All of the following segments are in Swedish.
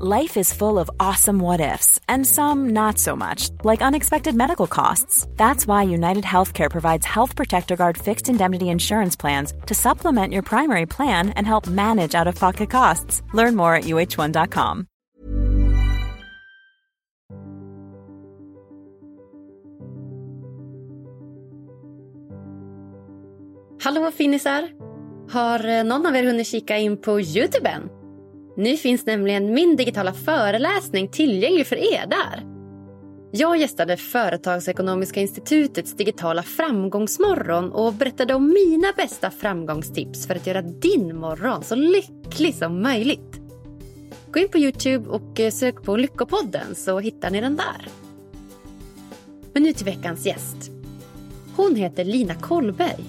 Life is full of awesome what ifs, and some not so much, like unexpected medical costs. That's why United Healthcare provides Health Protector Guard fixed indemnity insurance plans to supplement your primary plan and help manage out of pocket costs. Learn more at uh1.com. Hallå finisar! Har eh, någon av er hunnit kika in på Youtube än? Nu finns nämligen min digitala föreläsning tillgänglig för er där. Jag gästade Företagsekonomiska institutets digitala framgångsmorgon och berättade om mina bästa framgångstips för att göra din morgon så lycklig som möjligt. Gå in på Youtube och eh, sök på Lyckopodden så hittar ni den där. Men nu till veckans gäst. Hon heter Lina Kollberg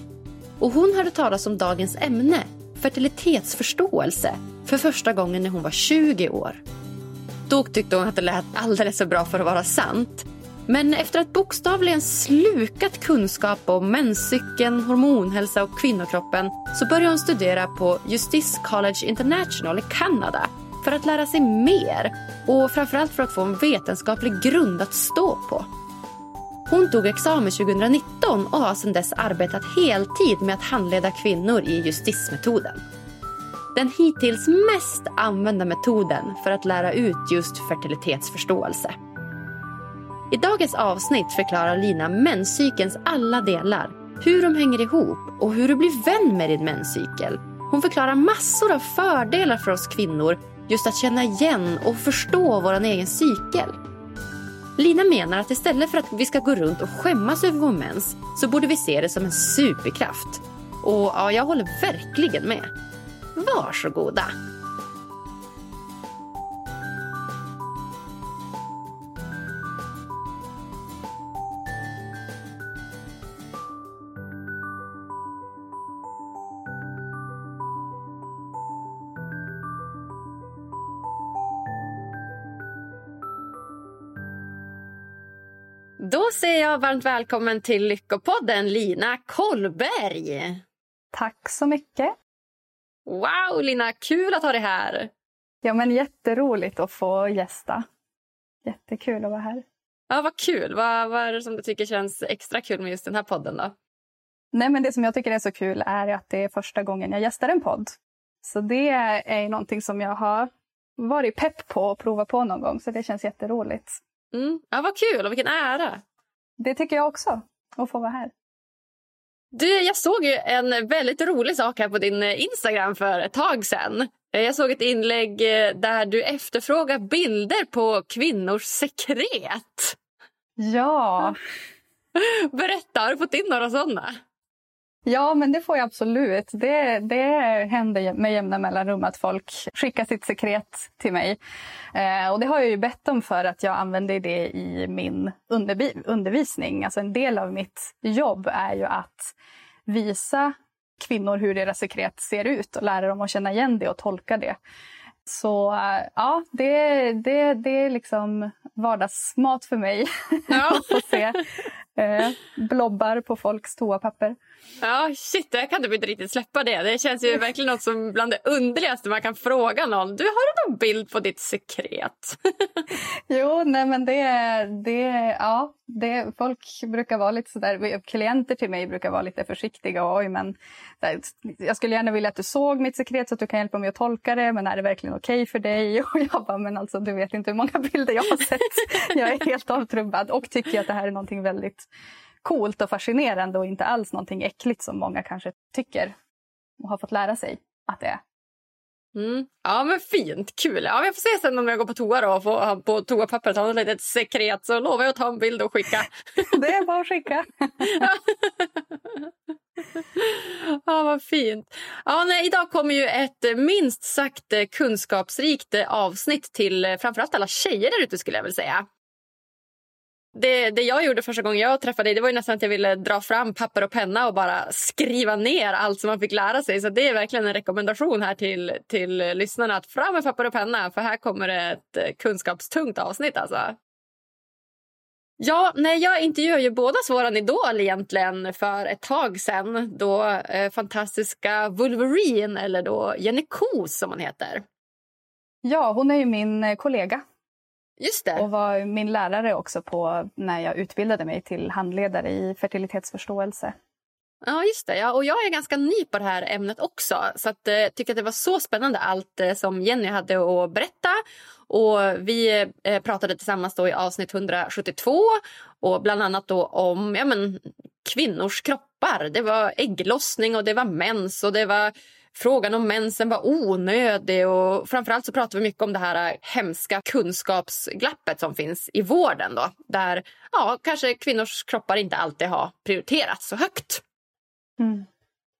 och hon hörde talas om dagens ämne, fertilitetsförståelse, för första gången när hon var 20 år. Då tyckte hon att det lät alldeles för bra för att vara sant. Men efter att bokstavligen slukat kunskap om menscykeln, hormonhälsa och kvinnokroppen så började hon studera på Justice College International i Kanada för att lära sig mer och framförallt för att få en vetenskaplig grund att stå på. Hon tog examen 2019 och har sedan dess arbetat heltid med att handleda kvinnor i justismetoden. Den hittills mest använda metoden för att lära ut just fertilitetsförståelse. I dagens avsnitt förklarar Lina menscykelns alla delar, hur de hänger ihop och hur du blir vän med din menscykel. Hon förklarar massor av fördelar för oss kvinnor just att känna igen och förstå vår egen cykel. Lina menar att istället för att vi ska gå runt och skämmas över vår mens så borde vi se det som en superkraft. Och ja, jag håller verkligen med. Varsågoda! Då säger jag varmt välkommen till Lyckopodden, Lina Kollberg. Tack så mycket. Wow, Lina, kul att ha dig här. Ja, men jätteroligt att få gästa. Jättekul att vara här. Ja, vad kul. Vad, vad är det som du tycker känns extra kul med just den här podden då? Nej, men det som jag tycker är så kul är att det är första gången jag gästar en podd. Så det är någonting som jag har varit pepp på att prova på någon gång, så det känns jätteroligt. Mm. Ja, vad kul och vilken ära. Det tycker jag också, att få vara här. Du, jag såg ju en väldigt rolig sak här på din Instagram för ett tag sedan. Jag såg ett inlägg eh, där du efterfrågar bilder på kvinnors sekret. Ja. Berätta, har du fått in några sådana? Ja, men det får jag absolut. Det, det händer med jämna mellanrum att folk skickar sitt sekret till mig. Eh, och det har jag ju bett om för att jag använder det i min undervisning. Alltså en del av mitt jobb är ju att visa kvinnor hur deras sekret ser ut och lära dem att känna igen det och tolka det. Så eh, ja, det, det, det är liksom vardagsmat för mig. Ja. att få se eh, blobbar på folks toapapper. Ja, shit, där kan du inte riktigt släppa det. Det känns ju verkligen något som bland det underligaste man kan fråga någon. Du, har du någon bild på ditt sekret? jo, nej men det, det, ja, det, folk brukar vara lite sådär, klienter till mig brukar vara lite försiktiga. Oj, men jag skulle gärna vilja att du såg mitt sekret så att du kan hjälpa mig att tolka det, men är det verkligen okej okay för dig? Och jag bara, men alltså du vet inte hur många bilder jag har sett. Jag är helt avtrubbad och tycker att det här är någonting väldigt coolt och fascinerande och inte alls någonting äckligt som många kanske tycker och har fått lära sig att det är. Mm. Ja men fint, kul. Ja, jag får se sen om jag går på toa då och får på toapappret ha ett litet sekret så lovar jag att ta en bild och skicka. det är bara att skicka. ja, vad fint. Ja, nej, idag kommer ju ett minst sagt kunskapsrikt avsnitt till framförallt alla tjejer där ute skulle jag vilja säga. Det, det jag gjorde första gången jag träffade dig det var ju nästan att jag ville dra fram papper och penna och bara skriva ner allt som man fick lära sig. Så det är verkligen en rekommendation här till, till lyssnarna att fram med papper och penna för här kommer ett eh, kunskapstungt avsnitt alltså. Ja, nej, jag intervjuade ju båda våran idol egentligen för ett tag sen då eh, fantastiska Wolverine, eller då Jenny Koos, som hon heter. Ja, hon är ju min eh, kollega Just det. Och var min lärare också på när jag utbildade mig till handledare i fertilitetsförståelse. Ja, just det. Ja, och jag är ganska ny på det här ämnet också. Så att, eh, tycker att det var så spännande allt eh, som Jenny hade att berätta. Och vi eh, pratade tillsammans då i avsnitt 172 och bland annat då om ja, men, kvinnors kroppar. Det var ägglossning och det var mens och det var frågan om mensen var onödig och framförallt så pratar vi mycket om det här hemska kunskapsglappet som finns i vården då, där ja, kanske kvinnors kroppar inte alltid har prioriterats så högt. Mm.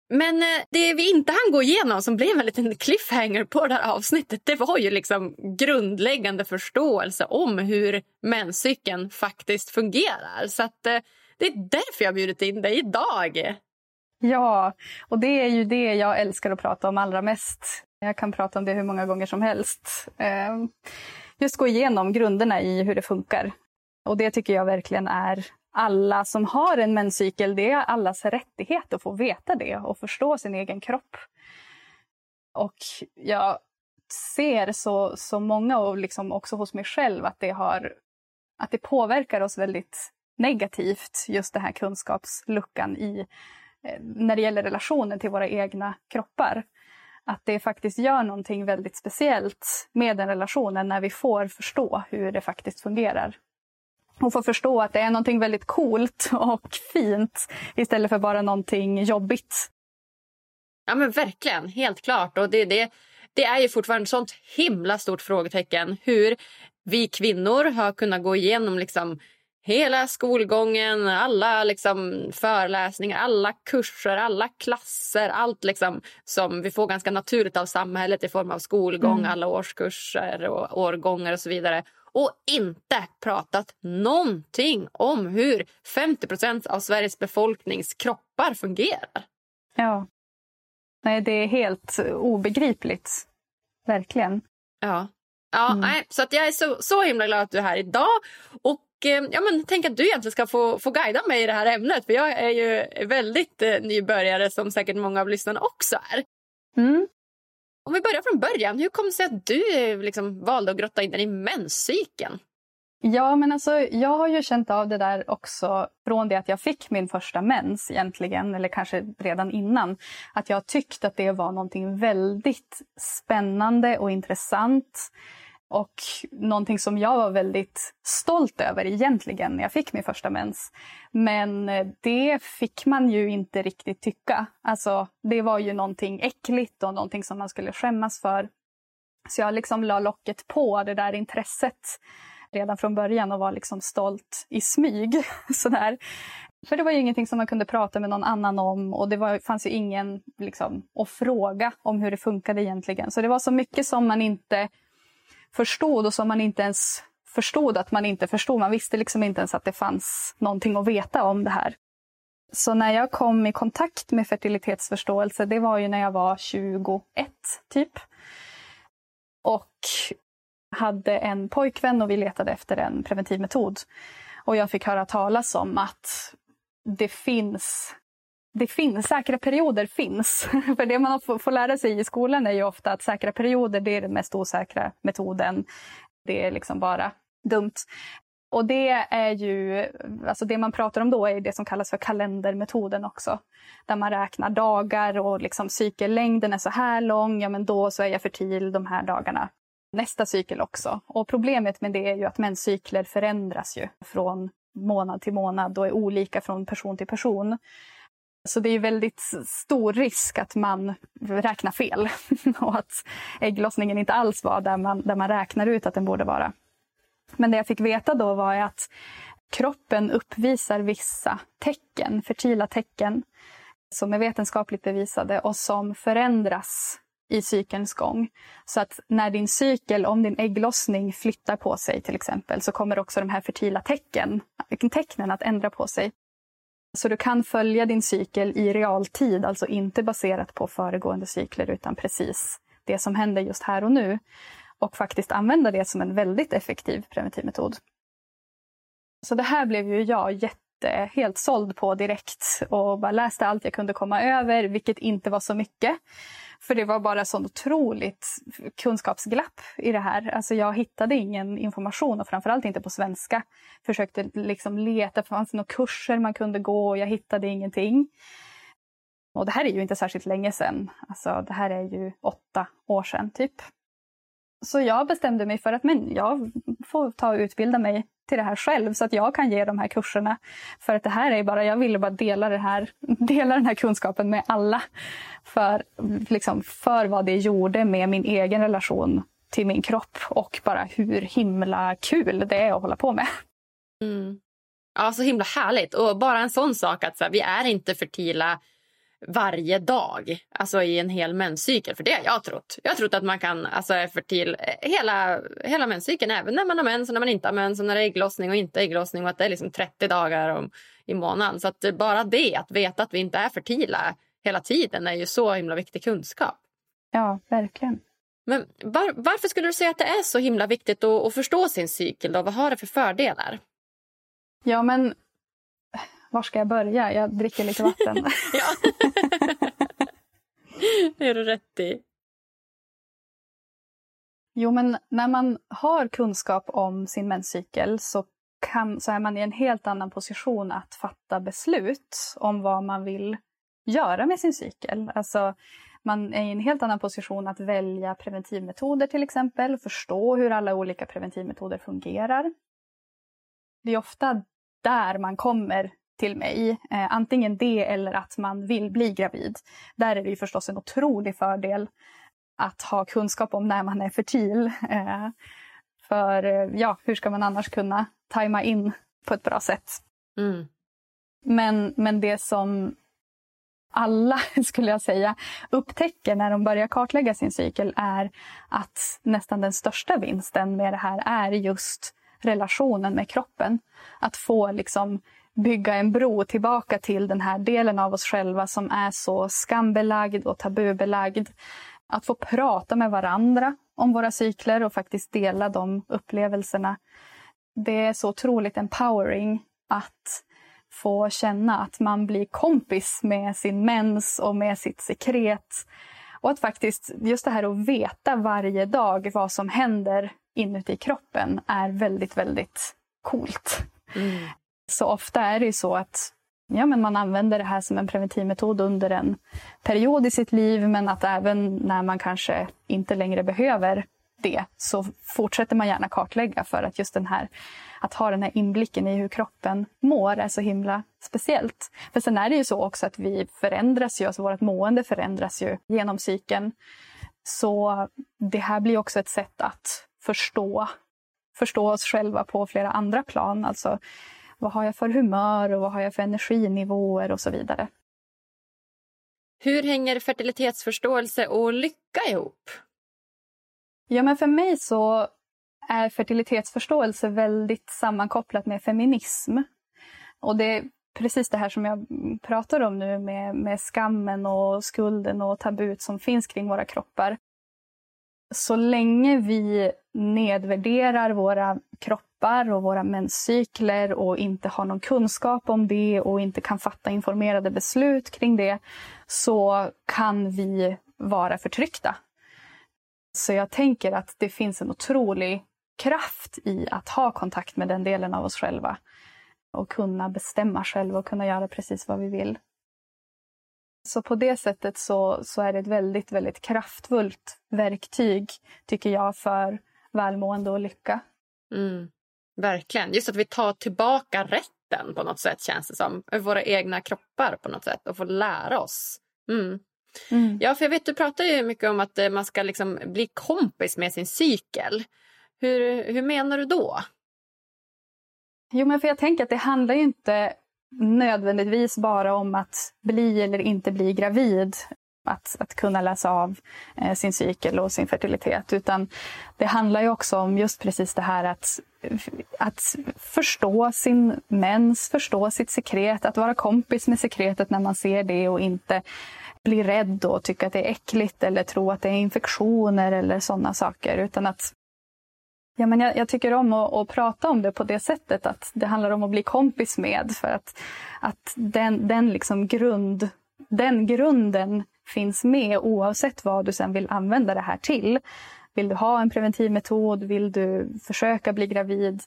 Men eh, det vi inte hann gå igenom som blev en liten cliffhanger på det här avsnittet det var ju liksom grundläggande förståelse om hur menscykeln faktiskt fungerar. Så att, eh, det är därför jag har bjudit in dig idag. Ja, och det är ju det jag älskar att prata om allra mest. Jag kan prata om det hur många gånger som helst. Ehm, just gå igenom grunderna i hur det funkar. Och det tycker jag verkligen är alla som har en menscykel, det är allas rättighet att få veta det och förstå sin egen kropp. Och jag ser så, så många, och liksom också hos mig själv, att det, har, att det påverkar oss väldigt negativt, just den här kunskapsluckan i Eh, när det gäller relationen till våra egna kroppar. Att det faktiskt gör någonting väldigt speciellt med den relationen när vi får förstå hur det faktiskt fungerar. Och får förstå att det är någonting väldigt coolt och fint istället för bara någonting jobbigt. Ja men verkligen, helt klart. Och det, det, det är ju fortfarande ett sånt himla stort frågetecken hur vi kvinnor har kunnat gå igenom liksom hela skolgången, alla liksom föreläsningar, alla kurser, alla klasser. Allt liksom som vi får ganska naturligt av samhället i form av skolgång, mm. alla årskurser och årgångar och så vidare. Och inte pratat någonting om hur 50% av Sveriges befolknings kroppar fungerar. Ja. Nej, det är helt obegripligt. Verkligen. Ja. Ja, mm. nej, så att jag är så, så himla glad att du är här idag. Och ja, men, tänk att du egentligen ska få, få guida mig i det här ämnet. För jag är ju väldigt eh, nybörjare som säkert många av lyssnarna också är. Mm. Om vi börjar från början, hur kom det sig att du eh, liksom valde att grotta in dig i menscykeln? Ja, men alltså, jag har ju känt av det där också från det att jag fick min första mens egentligen, eller kanske redan innan. Att jag tyckte att det var någonting väldigt spännande och intressant. Och någonting som jag var väldigt stolt över egentligen när jag fick min första mens. Men eh, det fick man ju inte riktigt tycka. Alltså, det var ju någonting äckligt och någonting som man skulle skämmas för. Så jag liksom la locket på det där intresset redan från början och var liksom stolt i smyg. Sådär. För det var ju ingenting som man kunde prata med någon annan om och det var, fanns ju ingen liksom, att fråga om hur det funkade egentligen. Så det var så mycket som man inte förstod och som man inte ens förstod att man inte förstod. Man visste liksom inte ens att det fanns någonting att veta om det här. Så när jag kom i kontakt med fertilitetsförståelse, det var ju när jag var 21 typ. Och hade en pojkvän och vi letade efter en preventivmetod. Och jag fick höra talas om att det finns det finns, säkra perioder finns. För det man får, får lära sig i skolan är ju ofta att säkra perioder det är den mest osäkra metoden. Det är liksom bara dumt. Och det är ju, alltså det man pratar om då är det som kallas för kalendermetoden också. Där man räknar dagar och liksom cykellängden är så här lång, ja men då så är jag fertil de här dagarna. Nästa cykel också. Och problemet med det är ju att menscykler förändras ju från månad till månad och är olika från person till person. Så det är väldigt stor risk att man räknar fel och att ägglossningen inte alls var där man, där man räknar ut att den borde vara. Men det jag fick veta då var att kroppen uppvisar vissa tecken, fertila tecken, som är vetenskapligt bevisade och som förändras i cykelns gång. Så att när din cykel, om din ägglossning flyttar på sig till exempel, så kommer också de här fertila tecken, tecknen att ändra på sig. Så du kan följa din cykel i realtid, alltså inte baserat på föregående cykler utan precis det som händer just här och nu. Och faktiskt använda det som en väldigt effektiv preventivmetod. Så det här blev ju jag jätte, Eh, helt såld på direkt och bara läste allt jag kunde komma över, vilket inte var så mycket. För det var bara sånt otroligt kunskapsglapp i det här. Alltså jag hittade ingen information och framförallt inte på svenska. Försökte liksom leta, fanns det några kurser man kunde gå och jag hittade ingenting. Och det här är ju inte särskilt länge sedan. Alltså det här är ju åtta år sedan typ. Så jag bestämde mig för att men jag får ta och utbilda mig till det här själv så att jag kan ge de här kurserna. För att det här är bara, jag ville bara dela, det här, dela den här kunskapen med alla. För, liksom, för vad det gjorde med min egen relation till min kropp och bara hur himla kul det är att hålla på med. Mm. Ja, så himla härligt. Och bara en sån sak att så här, vi är inte fertila varje dag, alltså i en hel menscykel. För det har jag trott. Jag har trott att man kan alltså, är fertil hela, hela menscykeln, även när man har mens och när man inte har mens och när det är ägglossning och inte ägglossning och att det är liksom 30 dagar om, i månaden. Så att bara det, att veta att vi inte är fertila hela tiden är ju så himla viktig kunskap. Ja, verkligen. Men var, varför skulle du säga att det är så himla viktigt att, att förstå sin cykel? Då? Vad har det för fördelar? Ja, men var ska jag börja? Jag dricker lite vatten. ja. det är du rätt i. Jo, men när man har kunskap om sin menscykel så, kan, så är man i en helt annan position att fatta beslut om vad man vill göra med sin cykel. Alltså, man är i en helt annan position att välja preventivmetoder till exempel, förstå hur alla olika preventivmetoder fungerar. Det är ofta där man kommer till mig. Eh, antingen det eller att man vill bli gravid. Där är det förstås en otrolig fördel att ha kunskap om när man är fertil. Eh, för eh, ja, hur ska man annars kunna tajma in på ett bra sätt? Mm. Men, men det som alla, skulle jag säga, upptäcker när de börjar kartlägga sin cykel är att nästan den största vinsten med det här är just relationen med kroppen. Att få liksom bygga en bro tillbaka till den här delen av oss själva som är så skambelagd och tabubelagd. Att få prata med varandra om våra cykler och faktiskt dela de upplevelserna. Det är så otroligt empowering att få känna att man blir kompis med sin mens och med sitt sekret. Och att faktiskt just det här att veta varje dag vad som händer inuti kroppen är väldigt, väldigt coolt. Mm. Så ofta är det ju så att ja, men man använder det här som en preventivmetod under en period i sitt liv men att även när man kanske inte längre behöver det så fortsätter man gärna kartlägga för att just den här att ha den här inblicken i hur kroppen mår är så himla speciellt. För sen är det ju så också att vi förändras ju, alltså vårt mående förändras ju genom cykeln. Så det här blir också ett sätt att förstå, förstå oss själva på flera andra plan. Alltså vad har jag för humör och vad har jag för energinivåer och så vidare. Hur hänger fertilitetsförståelse och lycka ihop? Ja, men för mig så är fertilitetsförståelse väldigt sammankopplat med feminism. Och det är precis det här som jag pratar om nu med, med skammen och skulden och tabut som finns kring våra kroppar. så länge vi nedvärderar våra kroppar och våra menscykler och inte har någon kunskap om det och inte kan fatta informerade beslut kring det så kan vi vara förtryckta. Så jag tänker att det finns en otrolig kraft i att ha kontakt med den delen av oss själva och kunna bestämma själva och kunna göra precis vad vi vill. Så på det sättet så, så är det ett väldigt, väldigt kraftfullt verktyg, tycker jag, för välmående och lycka. Mm, verkligen. Just att vi tar tillbaka rätten på något sätt, känns det som. Över våra egna kroppar på något sätt och får lära oss. Mm. Mm. Ja, för jag vet, du pratar ju mycket om att eh, man ska liksom bli kompis med sin cykel. Hur, hur menar du då? Jo, men för jag tänker att det handlar ju inte nödvändigtvis bara om att bli eller inte bli gravid. Att, att kunna läsa av eh, sin cykel och sin fertilitet. Utan det handlar ju också om just precis det här att, att förstå sin mens, förstå sitt sekret, att vara kompis med sekretet när man ser det och inte bli rädd och tycka att det är äckligt eller tro att det är infektioner eller sådana saker. Utan att Ja, men jag, jag, tycker om att, att, prata om det på det sättet att det handlar om att bli kompis med. För att, att den, den, liksom grund, den grunden finns med oavsett vad du sen vill använda det här till. Vill du ha en preventivmetod? Vill du försöka bli gravid?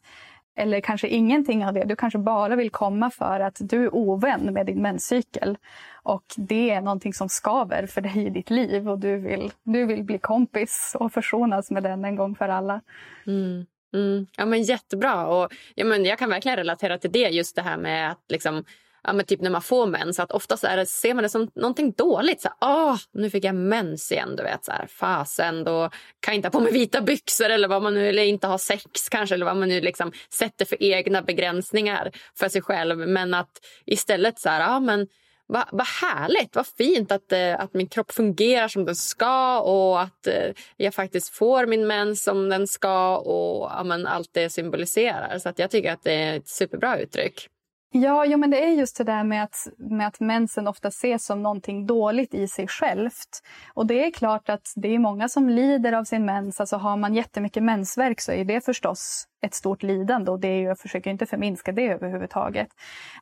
Eller kanske ingenting av det. Du kanske bara vill komma för att du är ovän med din menscykel. Och det är någonting som skaver för dig i ditt liv och du vill, du vill bli kompis och försonas med den en gång för alla. Mm. Mm. Ja, men jättebra. Och, ja, men jag kan verkligen relatera till det. Just det här med att liksom, ja, men typ när man får mens, att oftast är det, ser man det som någonting dåligt. Så Åh, nu fick jag mens igen. Du vet, så här, fasen, då kan jag inte ha på mig vita byxor eller vad man nu, eller inte ha sex kanske, eller vad man nu liksom sätter för egna begränsningar för sig själv. Men att istället så här, ja men vad, vad härligt, vad fint att, eh, att min kropp fungerar som den ska och att eh, jag faktiskt får min mens som den ska och ja, men allt det symboliserar. Så att jag tycker att det är ett superbra uttryck. Ja, jo, men det är just det där med att, med att mensen ofta ses som någonting dåligt i sig självt. Och det är klart att det är många som lider av sin mens. Alltså har man jättemycket mensvärk så är det förstås ett stort lidande och det är ju, jag försöker inte förminska det överhuvudtaget.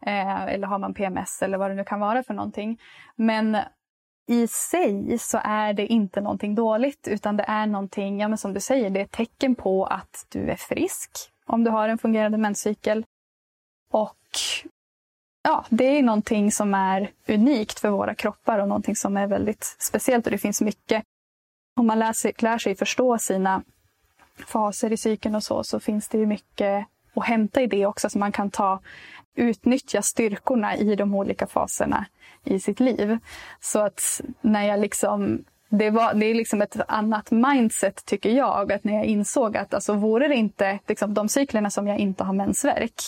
Eh, eller har man PMS eller vad det nu kan vara för någonting. Men i sig så är det inte någonting dåligt utan det är någonting, ja men som du säger, det är ett tecken på att du är frisk om du har en fungerande menscykel. Och ja, det är någonting som är unikt för våra kroppar och någonting som är väldigt speciellt. Och det finns mycket, om man lär sig, lär sig förstå sina faser i cykeln och så, så finns det mycket att hämta i det också. Så man kan ta, utnyttja styrkorna i de olika faserna i sitt liv. Så att när jag liksom det, var, det är liksom ett annat mindset tycker jag. Att när jag insåg att alltså, vore det inte liksom, de cyklerna som jag inte har mensvärk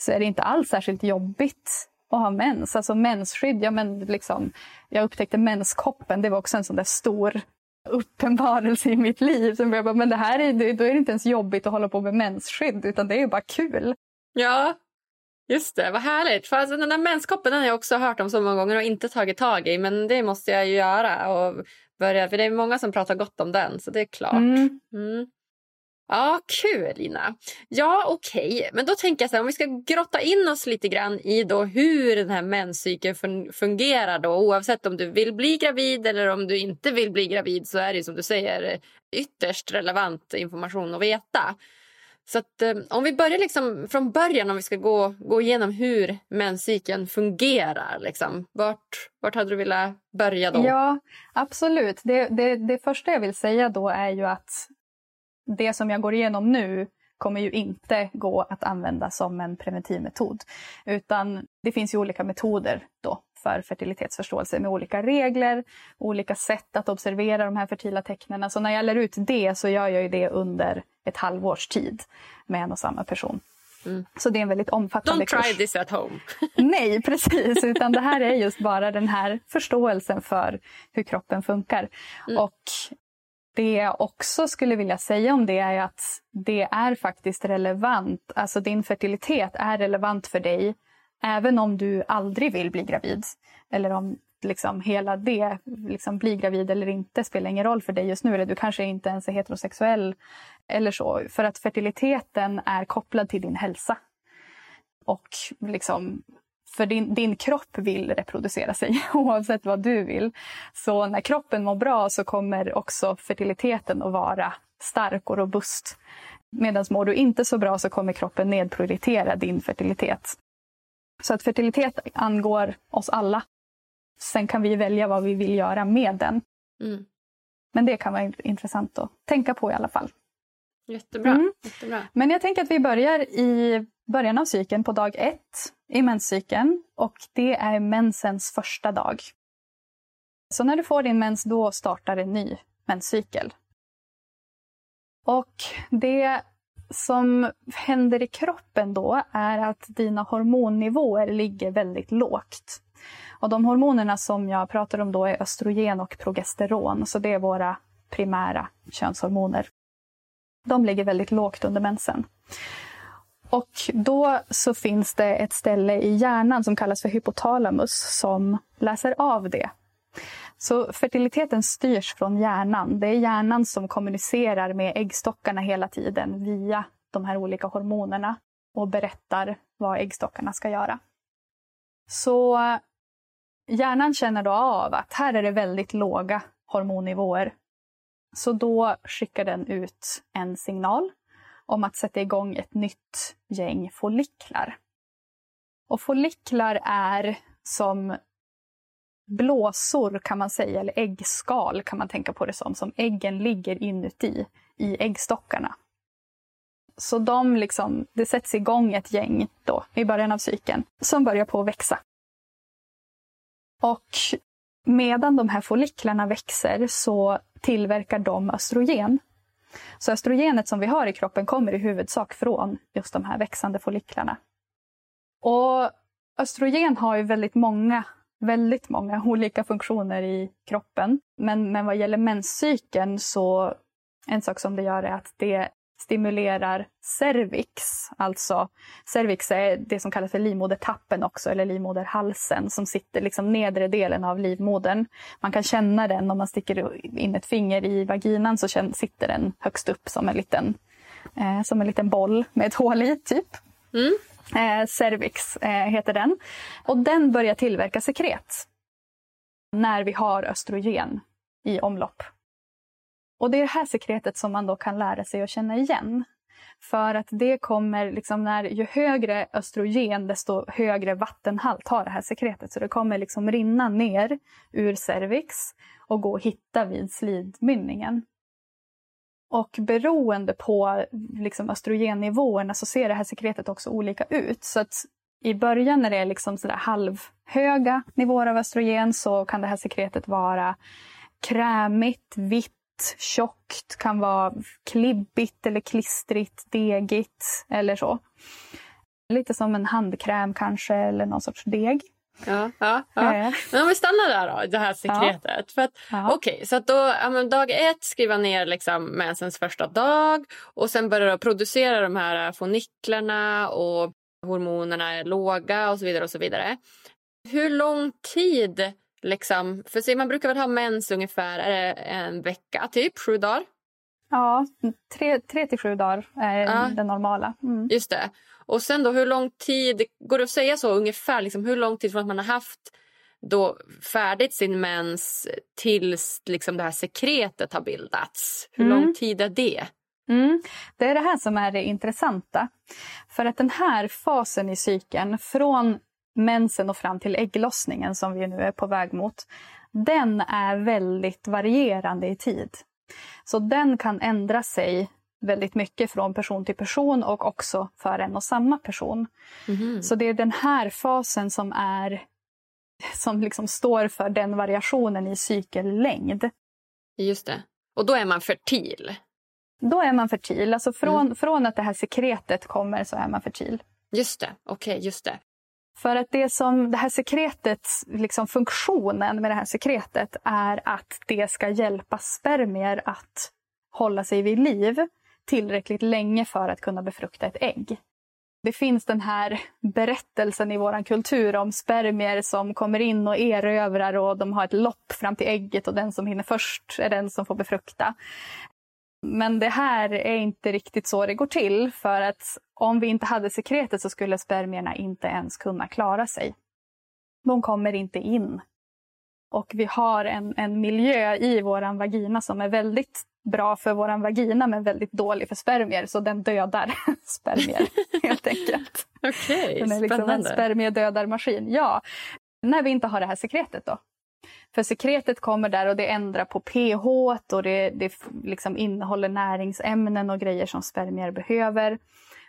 så är det inte alls särskilt jobbigt att ha mens. Alltså mensskydd, ja men liksom, jag upptäckte menskoppen, det var också en sån där stor uppenbarelse i mitt liv. Så jag bara, men det här är, då är det inte ens jobbigt att hålla på med mensskydd utan det är bara kul. Ja, just det. Vad härligt. För alltså, den där menskoppen har jag också hört om så många gånger och inte tagit tag i. Men det måste jag ju göra. Och börja, för det är många som pratar gott om den, så det är klart. Mm. Mm. Ja, kul Lina. Ja, okej. Okay. Men då tänker jag så här, om vi ska grotta in oss lite grann i då hur den här menscykeln fungerar då. Oavsett om du vill bli gravid eller om du inte vill bli gravid så är det som du säger ytterst relevant information att veta. Så att, eh, om vi börjar liksom från början, om vi ska gå, gå igenom hur menscykeln fungerar. Liksom. Vart, vart hade du velat börja då? Ja, absolut. Det, det, det första jag vill säga då är ju att det som jag går igenom nu kommer ju inte gå att använda som en preventivmetod. Utan det finns ju olika metoder då för fertilitetsförståelse med olika regler, olika sätt att observera de här fertila tecknen. Så när jag lär ut det så gör jag ju det under ett halvårs tid med en och samma person. Mm. Så det är en väldigt omfattande Don't try this at home. Nej, precis. Utan det här är just bara den här förståelsen för hur kroppen funkar. Mm. Och det jag också skulle vilja säga om det är att det är faktiskt relevant. Alltså din fertilitet är relevant för dig även om du aldrig vill bli gravid. Eller om liksom hela det, liksom bli gravid eller inte, spelar ingen roll för dig just nu. Eller du kanske inte ens är heterosexuell eller så. För att fertiliteten är kopplad till din hälsa. Och liksom, för din, din kropp vill reproducera sig oavsett vad du vill. Så när kroppen mår bra så kommer också fertiliteten att vara stark och robust. Medan mår du inte så bra så kommer kroppen nedprioritera din fertilitet. Så att fertilitet angår oss alla. Sen kan vi välja vad vi vill göra med den. Mm. Men det kan vara intressant att tänka på i alla fall. Jättebra. Mm. Jättebra. Men jag tänker att vi börjar i början av cykeln på dag ett i menscykeln. Och det är mensens första dag. Så när du får din mens då startar en ny menscykel. Och det som händer i kroppen då är att dina hormonnivåer ligger väldigt lågt. Och de hormonerna som jag pratar om då är östrogen och progesteron, så det är våra primära könshormoner. De ligger väldigt lågt under mensen. Och då så finns det ett ställe i hjärnan som kallas för hypotalamus som läser av det. Så fertiliteten styrs från hjärnan. Det är hjärnan som kommunicerar med äggstockarna hela tiden via de här olika hormonerna och berättar vad äggstockarna ska göra. Så hjärnan känner då av att här är det väldigt låga hormonnivåer. Så då skickar den ut en signal om att sätta igång ett nytt gäng folliklar. Och folliklar är som blåsor kan man säga, eller äggskal kan man tänka på det som, som äggen ligger inuti i äggstockarna. Så de liksom, det sätts igång ett gäng då i början av cykeln som börjar på att växa. Och medan de här folliklarna växer så tillverkar de östrogen. Så östrogenet som vi har i kroppen kommer i huvudsak från just de här växande folliklarna. Och östrogen har ju väldigt många väldigt många olika funktioner i kroppen. Men, men vad gäller menscykeln så en sak som det gör är att det stimulerar cervix. Alltså cervix är det som kallas för livmodertappen också, eller livmoderhalsen som sitter liksom nedre delen av livmodern. Man kan känna den om man sticker in ett finger i vaginan så sitter den högst upp som en liten, eh, som en liten boll med ett hål i, typ. Mm. Eh, cervix eh, heter den. Och den börjar tillverka sekret när vi har östrogen i omlopp. Och det är det här sekretet som man då kan lära sig att känna igen. För att det kommer, liksom när, ju högre östrogen desto högre vattenhalt har det här sekretet. Så det kommer liksom rinna ner ur cervix och gå att hitta vid slidmynningen. Och beroende på liksom östrogennivåerna så ser det här sekretet också olika ut. Så att i början när det är liksom sådär halvhöga nivåer av östrogen så kan det här sekretet vara krämigt, vitt, tjockt, kan vara klibbigt eller klistrigt, degigt eller så. Lite som en handkräm kanske eller någon sorts deg. Ja, ja, ja. Eh. Men om vi stannar där då, det här sekretet. För att, Ja. Okej, så att då, ja, dag ett skriva ner liksom mensens första dag och sen börjar du producera de här foniklarna och hormonerna är låga och så vidare och så vidare. Hur lång tid liksom, för se, man brukar väl ha mens ungefär är det en vecka, typ sju dagar? Ja, tre, tre till sju dagar är Ja. det normala. Mm. Just det. Och sen då, hur lång tid, går det att säga så ungefär, liksom, hur lång tid från att man har haft då färdigt sin mens tills liksom det här sekretet har bildats? Hur Mm. lång tid är det? Mm. Det är det här som är det intressanta. För att den här fasen i cykeln, från mensen och fram till ägglossningen som vi nu är på väg mot, den är väldigt varierande i tid. Så den kan ändra sig väldigt mycket från person till person och också för en och samma person. Så det är den här fasen som är som liksom står för den variationen i cykellängd. Just det. Och då är man fertil. Då är man fertil. Alltså från, från att det här sekretet kommer så är man fertil. Just det, okej, just det. För att det som det här sekretet, liksom funktionen med det här sekretet är att det ska hjälpa spermier att hålla sig vid liv tillräckligt länge för att kunna befrukta ett ägg. Det finns den här berättelsen i vår kultur om spermier som kommer in och erövrar och de har ett lopp fram till ägget och den som hinner först är den som får befrukta. Men det här är inte riktigt så det går till för att om vi inte hade sekretet så skulle spermierna inte ens kunna klara sig. De kommer inte in. Och vi har en, en miljö i vår vagina som är väldigt bra för vår vagina men väldigt dålig för spermier. Så den dödar spermier helt enkelt. Okej, okay, Den är liksom en spermiedödarmaskin. Ja, när vi inte har det här sekretet då. För sekretet kommer där och det ändrar på pH och det, det liksom innehåller näringsämnen och grejer som spermier behöver.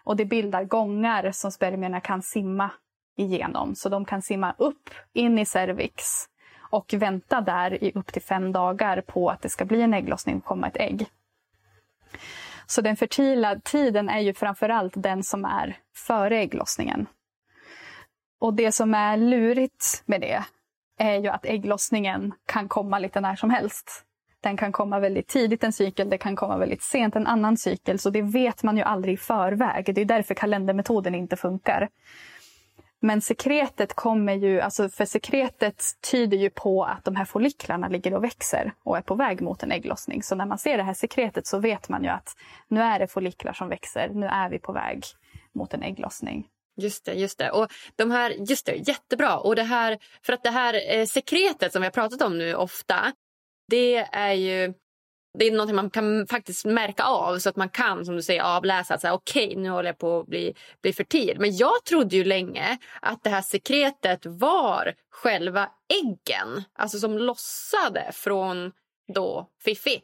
Och det bildar gångar som spermierna kan simma igenom. Så de kan simma upp in i cervix och vänta där i upp till fem dagar på att det ska bli en ägglossning och komma ett ägg. Så den fertila tiden är ju framförallt den som är före ägglossningen. Och det som är lurigt med det är ju att ägglossningen kan komma lite när som helst. Den kan komma väldigt tidigt en cykel, det kan komma väldigt sent en annan cykel. Så det vet man ju aldrig i förväg. Det är därför kalendermetoden inte funkar. Men sekretet kommer ju, alltså för sekretet tyder ju på att de här folliklarna ligger och växer och är på väg mot en ägglossning. Så när man ser det här sekretet så vet man ju att nu är det folliklar som växer, nu är vi på väg mot en ägglossning. Just det, just det. Och de här, just det, jättebra. Och det här, för att det här eh, sekretet som vi har pratat om nu ofta, det är ju det är något man kan faktiskt märka av så att man kan som du säger avläsa att okej okay, nu håller jag på att bli, bli fertil. Men jag trodde ju länge att det här sekretet var själva äggen. Alltså som lossade från då Fifi.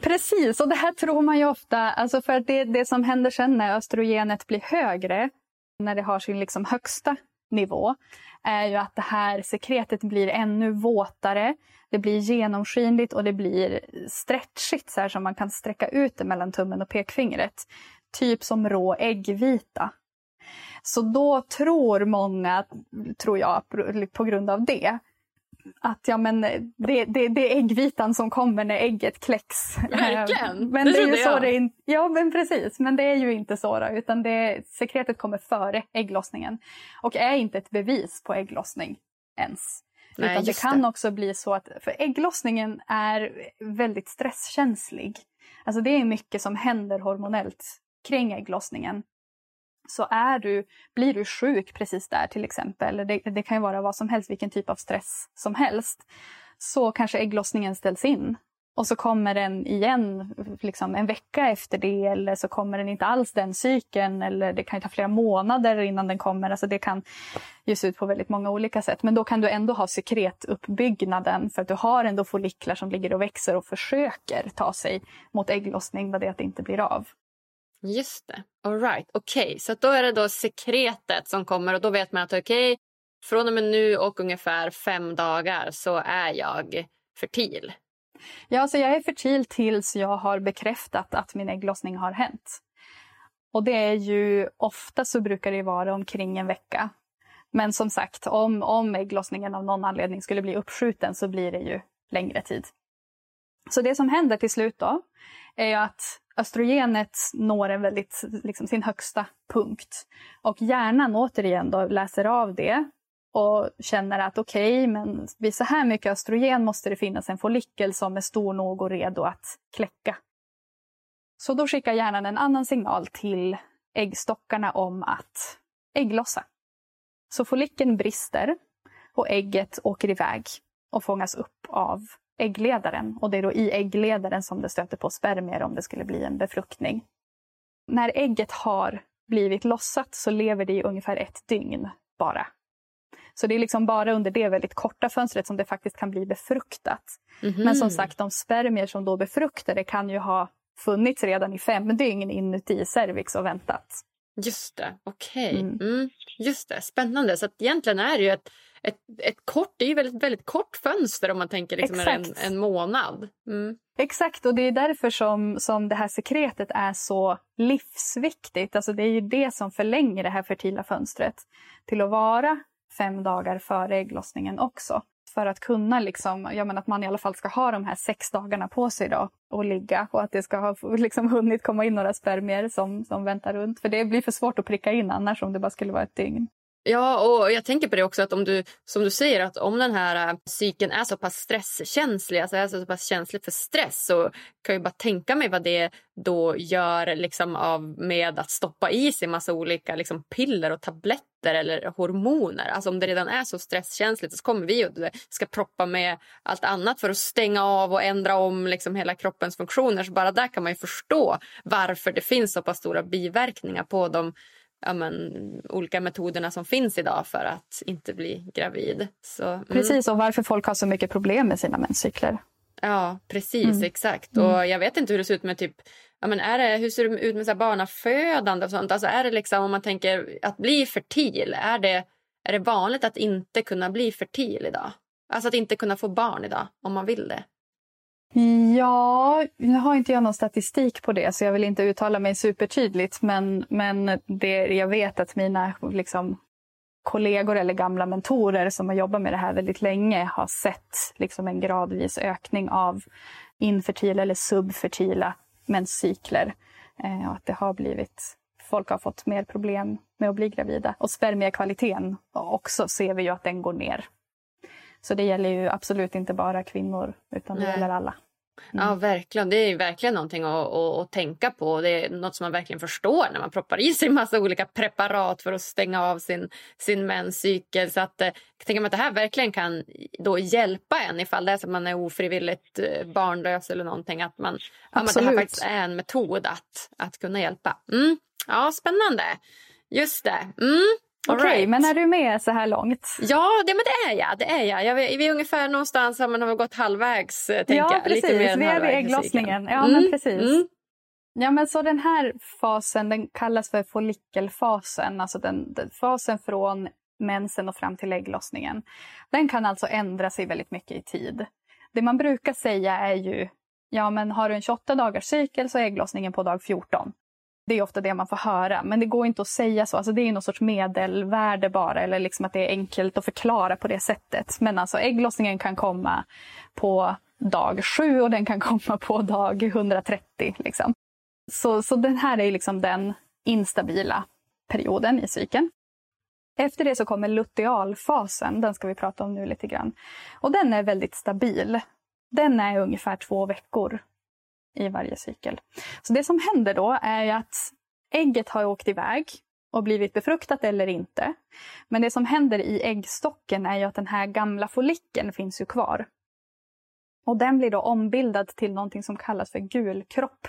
Precis, och det här tror man ju ofta, alltså för det, det som händer sen när östrogenet blir högre, när det har sin liksom högsta nivå, är ju att det här sekretet blir ännu våtare. Det blir genomskinligt och det blir stretchigt så här som man kan sträcka ut det mellan tummen och pekfingret. Typ som rå äggvita. Så då tror många, tror jag, på grund av det, att ja, men det, det, det är äggvitan som kommer när ägget kläcks. Verkligen! Men det, det är ju så det Ja, men precis. Men det är ju inte så. Då, utan det, sekretet kommer före ägglossningen. Och är inte ett bevis på ägglossning ens. Nej, utan det kan också bli så att, för ägglossningen är väldigt stresskänslig. Alltså det är mycket som händer hormonellt kring ägglossningen så är du, blir du sjuk precis där till exempel, det, det kan ju vara vad som helst, vilken typ av stress som helst, så kanske ägglossningen ställs in. Och så kommer den igen liksom en vecka efter det eller så kommer den inte alls den cykeln eller det kan ta flera månader innan den kommer. Alltså det kan ju se ut på väldigt många olika sätt. Men då kan du ändå ha sekretuppbyggnaden för att du har ändå folliklar som ligger och växer och försöker ta sig mot ägglossning, vad det är att det inte blir av. Just det. All right. Okej, okay. så då är det då sekretet som kommer och då vet man att okej, okay, från och med nu och ungefär fem dagar så är jag fertil. Ja, alltså jag är fertil tills jag har bekräftat att min ägglossning har hänt. Och det är ju ofta så brukar det vara omkring en vecka. Men som sagt, om, om ägglossningen av någon anledning skulle bli uppskjuten så blir det ju längre tid. Så det som händer till slut då är ju att östrogenet når en väldigt, liksom, sin högsta punkt. Och hjärnan återigen då läser av det och känner att okej, okay, men vid så här mycket östrogen måste det finnas en follikel som är stor nog och redo att kläcka. Så då skickar hjärnan en annan signal till äggstockarna om att ägglossa. Så follikeln brister och ägget åker iväg och fångas upp av äggledaren. Och det är då i äggledaren som det stöter på spermier om det skulle bli en befruktning. När ägget har blivit lossat så lever det i ungefär ett dygn bara. Så det är liksom bara under det väldigt korta fönstret som det faktiskt kan bli befruktat. Mm -hmm. Men som sagt, de spermier som då befruktar det kan ju ha funnits redan i fem dygn inuti cervix och väntat. Just det, okej. Okay. Mm. Mm, just det, spännande. Så egentligen är det ju ett ett, ett kort, det är ju väldigt, väldigt kort fönster om man tänker liksom en, en månad. Mm. Exakt, och det är därför som, som det här sekretet är så livsviktigt. Alltså det är ju det som förlänger det här fertila fönstret till att vara fem dagar före ägglossningen också. för att kunna liksom, jag menar att man i alla fall ska ha de här sex dagarna på sig då och ligga och att det ska ha liksom hunnit komma in några spermier som, som väntar runt. För det blir för svårt att pricka in annars om det bara skulle vara ett dygn. Ja, och jag tänker på det också att om du, som du säger, att om den här äh, psyken är så pass stresskänslig, alltså är så pass känslig för stress, så kan jag bara tänka mig vad det då gör liksom av med att stoppa i sig massa olika liksom, piller och tabletter eller hormoner. Alltså om det redan är så stresskänsligt så kommer vi och ska proppa med allt annat för att stänga av och ändra om liksom hela kroppens funktioner. Så bara där kan man ju förstå varför det finns så pass stora biverkningar på de ja, men, olika metoderna som finns idag för att inte bli gravid. Så, mm. Precis, och varför folk har så mycket problem med sina menscykler. Ja, precis. Mm. Exakt. Och mm. Jag vet inte hur det ser ut med typ Ja, men är det, hur ser det ut med så här barnafödande och sånt? Alltså är det liksom, om man tänker att bli fertil, är det, är det vanligt att inte kunna bli fertil idag? Alltså att inte kunna få barn idag, om man vill det? Ja, nu har inte jag någon statistik på det så jag vill inte uttala mig supertydligt men, men det, jag vet att mina liksom, kollegor eller gamla mentorer som har jobbat med det här väldigt länge har sett liksom, en gradvis ökning av infertila eller subfertila menscykler. Eh, och att det har blivit, folk har fått mer problem med att bli gravida. Och spermiekvaliteten också ser vi ju att den går ner. Så det gäller ju absolut inte bara kvinnor utan det Nej. gäller alla. Mm. Ja, verkligen. Det är verkligen någonting att, att, att, tänka på. Det är något som man verkligen förstår när man proppar i sig massa olika preparat för att stänga av sin, sin menscykel. Så att, eh, tänker mig att det här verkligen kan då hjälpa en ifall det är så att man är ofrivilligt eh, barnlös eller någonting. Att, man, ja, att det här faktiskt är en metod att, att kunna hjälpa. Mm. Ja, spännande. Just det. Mm. Okej, okay, right. men är du med så här långt? Ja, det, men det är jag. Det är jag. jag vi är ungefär någonstans, man har gått halvvägs. Eh, ja, jag. precis. Lite mer vi är vid ägglossningen. Ja, mm. men precis. Mm. Ja, men så den här fasen den kallas för follikelfasen, alltså den, den, fasen från mensen och fram till ägglossningen. Den kan alltså ändra sig väldigt mycket i tid. Det man brukar säga är ju, ja men har du en 28 dagars cykel så är ägglossningen på dag 14. Det är ofta det man får höra, men det går inte att säga så. Alltså det är någon sorts medelvärde bara, eller liksom att det är enkelt att förklara på det sättet. Men alltså ägglossningen kan komma på dag 7 och den kan komma på dag 130. Liksom. Så, så den här är liksom den instabila perioden i cykeln. Efter det så kommer lutealfasen, den ska vi prata om nu lite grann. Och den är väldigt stabil. Den är ungefär två veckor i varje cykel. Så det som händer då är att ägget har åkt iväg och blivit befruktat eller inte. Men det som händer i äggstocken är ju att den här gamla follikeln finns ju kvar. Och den blir då ombildad till någonting som kallas för gulkropp.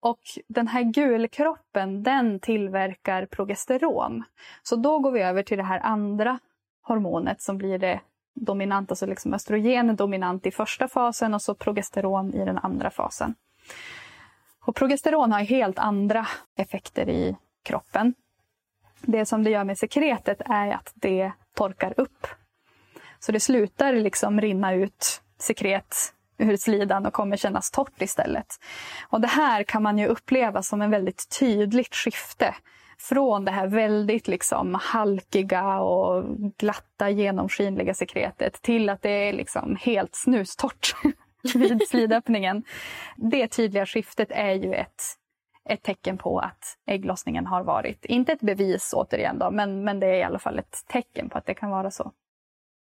Och den här gulkroppen den tillverkar progesteron. Så då går vi över till det här andra hormonet som blir det dominant, alltså liksom östrogen är dominant i första fasen och så progesteron i den andra fasen. Och progesteron har helt andra effekter i kroppen. Det som det gör med sekretet är att det torkar upp. Så det slutar liksom rinna ut sekret ur slidan och kommer kännas torrt istället. Och det här kan man ju uppleva som en väldigt tydligt skifte från det här väldigt liksom halkiga och glatta genomskinliga sekretet till att det är liksom helt snustort vid slidöppningen. Det tydliga skiftet är ju ett, ett tecken på att ägglossningen har varit, inte ett bevis återigen då, men, men det är i alla fall ett tecken på att det kan vara så.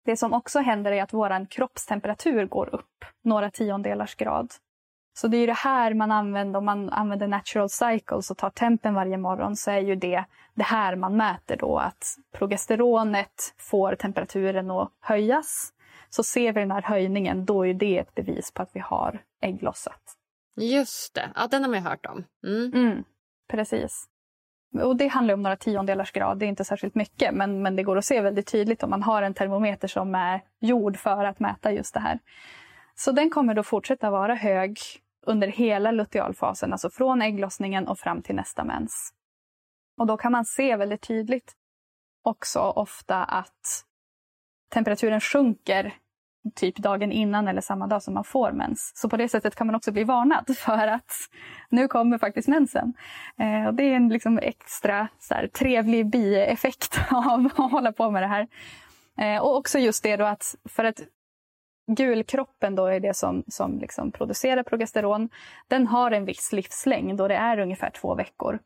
Det som också händer är att vår kroppstemperatur går upp några tiondelars grad. Så det är det här man använder om man använder natural cycles och tar tempen varje morgon så är ju det det här man mäter då att progesteronet får temperaturen att höjas. Så ser vi den här höjningen då är det ett bevis på att vi har ägglossat. Just det, ja, den har man ju hört om. Mm. Mm, precis. Och det handlar om några tiondelars grad, det är inte särskilt mycket men, men det går att se väldigt tydligt om man har en termometer som är gjord för att mäta just det här. Så den kommer då fortsätta vara hög under hela lutealfasen, alltså från ägglossningen och fram till nästa mens. Och då kan man se väldigt tydligt också ofta att temperaturen sjunker typ dagen innan eller samma dag som man får mens. Så på det sättet kan man också bli varnad för att nu kommer faktiskt mensen. Eh, och det är en liksom extra så här, trevlig bieffekt av att hålla på med det här. Eh, och också just det då att för att gulkroppen då är det som, som liksom producerar progesteron. Den har en viss livslängd och det är ungefär två veckor.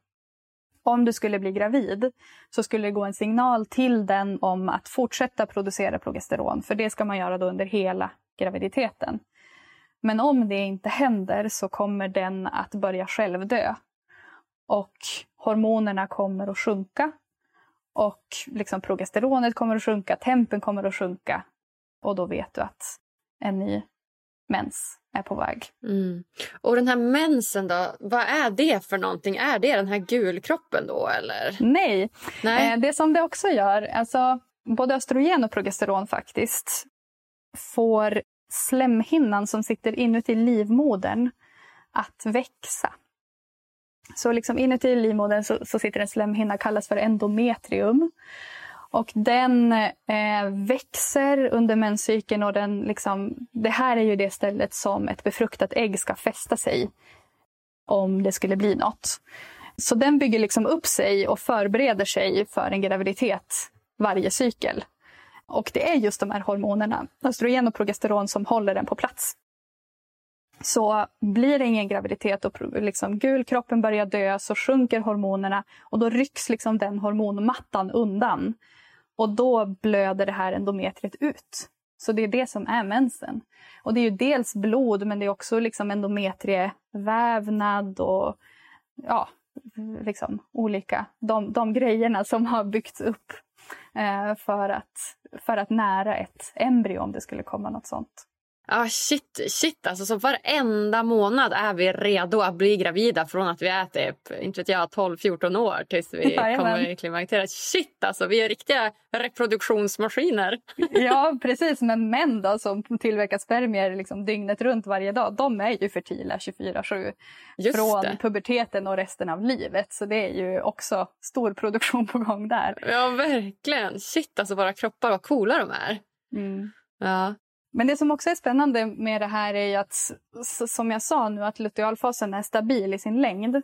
Om du skulle bli gravid så skulle det gå en signal till den om att fortsätta producera progesteron. För det ska man göra då under hela graviditeten. Men om det inte händer så kommer den att börja självdö. Och hormonerna kommer att sjunka. Och liksom progesteronet kommer att sjunka, tempen kommer att sjunka. Och då vet du att en ny mens är på väg. Mm. Och den här mensen då, vad är det för någonting? Är det den här gulkroppen då eller? Nej, Nej. Eh, det som det också gör, alltså både östrogen och progesteron faktiskt, får slemhinnan som sitter inuti livmodern att växa. Så liksom inuti livmodern så, så sitter en slemhinna, kallas för endometrium. Och den eh, växer under menscykeln och den liksom, det här är ju det stället som ett befruktat ägg ska fästa sig om det skulle bli något. Så den bygger liksom upp sig och förbereder sig för en graviditet varje cykel. Och det är just de här hormonerna, östrogen och progesteron, som håller den på plats. Så blir det ingen graviditet och liksom gulkroppen börjar dö så sjunker hormonerna och då rycks liksom den hormonmattan undan. Och då blöder det här endometriet ut. Så det är det som är mensen. Och det är ju dels blod men det är också liksom endometrievävnad och ja, liksom olika, de, de grejerna som har byggts upp eh, för, att, för att nära ett embryo om det skulle komma något sånt. Ja, ah, shit, shit alltså. Så varenda månad är vi redo att bli gravida från att vi är typ, inte vet jag, 12-14 år tills vi Jajamän. kommer i klimakteriet. Shit alltså, vi är riktiga reproduktionsmaskiner. ja, precis. Men män då som tillverkar spermier liksom dygnet runt varje dag, de är ju fertila 24-7 från det. puberteten och resten av livet. Så det är ju också stor produktion på gång där. Ja, verkligen. Shit alltså, våra kroppar, vad coola de är. Mm. Ja. Men det som också är spännande med det här är att, som jag sa nu, att lutealfasen är stabil i sin längd.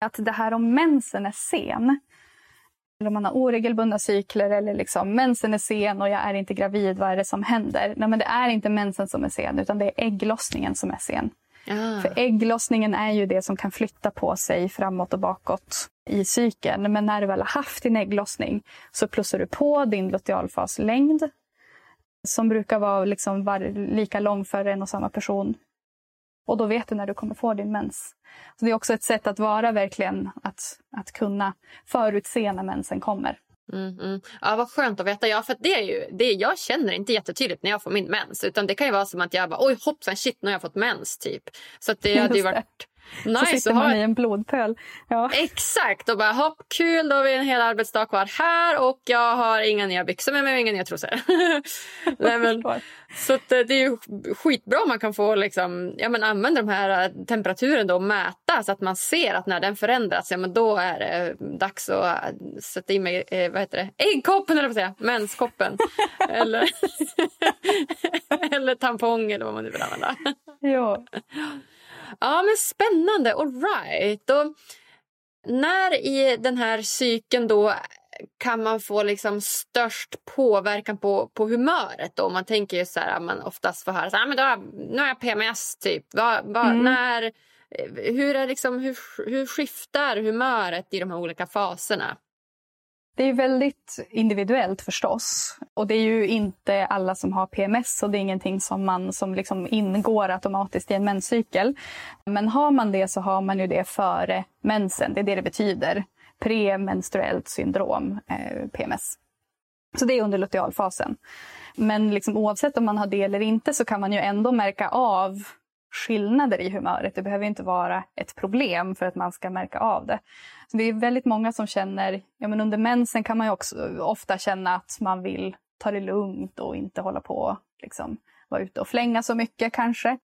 Att det här om mensen är sen, eller om man har oregelbundna cykler eller liksom mensen är sen och jag är inte gravid, vad är det som händer? Nej, men det är inte mensen som är sen, utan det är ägglossningen som är sen. Ah. För ägglossningen är ju det som kan flytta på sig framåt och bakåt i cykeln. Men när du väl har haft din ägglossning så plussar du på din lutealfaslängd som brukar vara liksom var, lika lång för en och samma person. Och då vet du när du kommer få din mens. Så Det är också ett sätt att vara verkligen, att, att kunna förutse när mensen kommer. Mm, mm. Ja, vad skönt att veta. Ja, för det är ju, det, jag känner inte jättetydligt när jag får min mens. Utan Det kan ju vara som att jag bara, oj hoppsan shit, nu har jag fått mens. typ. Så det hade ju varit Nice, så sitter man i en blodpöl. Ja. Exakt! Och bara hopp, kul, då har vi en hel arbetsdag kvar här och jag har inga nya byxor med mig och inga nya trosor. Nej, men, så att, eh, det är ju skitbra om man kan få liksom, ja, men använda de här eh, temperaturen då och mäta så att man ser att när den förändras, ja, men då är det dags att eh, sätta in mig, eh, vad heter det, äggkoppen eller vad säga, menskoppen. eller, eller tampong eller vad man nu vill använda. ja. Ja, men spännande. All right. Och när i den här cykeln då kan man få liksom störst påverkan på, på humöret? Då? Man tänker så här, man oftast får höra så här, men då, nu har jag PMS. typ. Va, va, mm. när, hur, är liksom, hur, hur skiftar humöret i de här olika faserna? Det är väldigt individuellt förstås. Och det är ju inte alla som har PMS och det är ingenting som, man, som liksom ingår automatiskt i en menscykel. Men har man det så har man ju det före mensen. Det är det det betyder. Premenstruellt syndrom, eh, PMS. Så det är under lutealfasen. Men liksom oavsett om man har det eller inte så kan man ju ändå märka av skillnader i humöret. Det behöver inte vara ett problem för att man ska märka av det. Så det är väldigt många som känner, ja men under mensen kan man ju också ofta känna att man vill ta det lugnt och inte hålla på liksom vara ute och flänga så mycket kanske.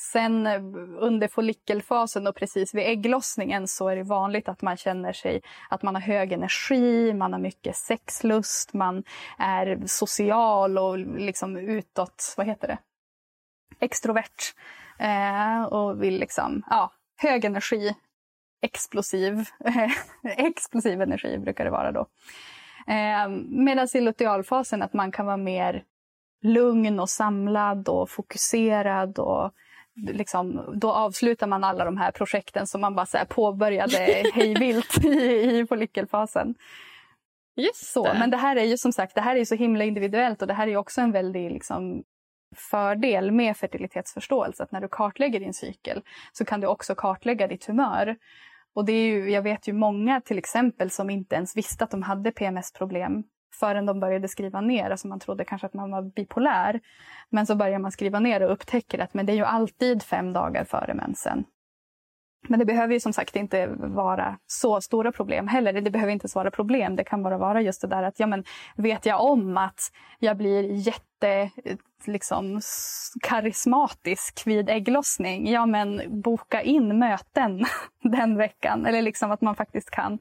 Sen eh, under follikelfasen och precis vid ägglossningen så är det vanligt att man känner sig att man har hög energi, man har mycket sexlust, man är social och liksom utåt, vad heter det? Extrovert. Eh, och vill liksom, ja, hög energi, explosiv, explosiv energi brukar det vara då. Eh, Medan i lutealfasen att man kan vara mer lugn och samlad och fokuserad och liksom, då avslutar man alla de här projekten som man bara så påbörjade hejvilt i, i follikelfasen. Just Så, det. men det här är ju som sagt det här är så himla individuellt och det här är också en väldig liksom, fördel med fertilitetsförståelse. Att när du kartlägger din cykel så kan du också kartlägga ditt humör. Och det är ju, jag vet ju många till exempel som inte ens visste att de hade PMS-problem förrän de började skriva ner. Alltså man trodde kanske att man var bipolär. Men så börjar man skriva ner och upptäcker att men det är ju alltid fem dagar före mensen. Men det behöver ju som sagt inte vara så stora problem heller. Det behöver inte ens vara problem. Det kan bara vara just det där att ja, men vet jag om att jag blir jätte liksom, karismatisk vid ägglossning, ja men boka in möten den veckan. Eller liksom att man faktiskt kan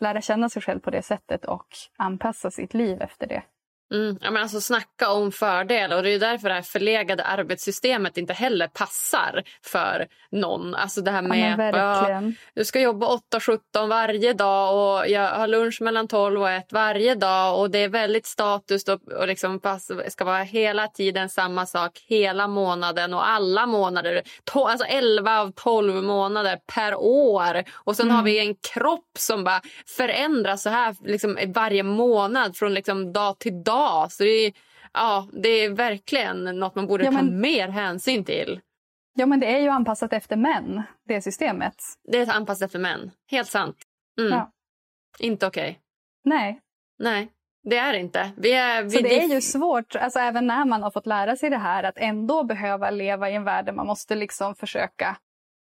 lära känna sig själv på det sättet och anpassa sitt liv efter det. Mm. Ja, men alltså, snacka om fördel. Och det är därför det här förlegade arbetssystemet inte heller passar för någon. Alltså det här Ja, med verkligen. ja, du ska jobba 8-17 varje dag och jag har lunch mellan 12 och 1 varje dag och det är väldigt status och, och liksom pass, ska vara hela tiden samma sak hela månaden och alla månader. To, alltså 11 av 12 månader per år. Och sen har vi en kropp som bara förändras så här liksom varje månad från liksom dag till dag. Så det är, ja, det är verkligen något man borde Ja, ta men- mer hänsyn till. Ja, men det är ju anpassat efter män, det systemet. Det är anpassat för män. Helt sant. Mm. Ja. Inte okej. Nej, Nej, det är det inte. Vi är, vi, Så det är ju svårt, alltså även när man har fått lära sig det här, att ändå behöva leva i en värld där man måste liksom försöka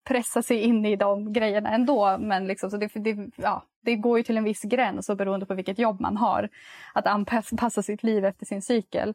pressa sig in i de grejerna ändå. Men liksom, så det, det, ja, det går ju till en viss gräns och beroende på vilket jobb man har. Att anpassa sitt liv efter sin cykel.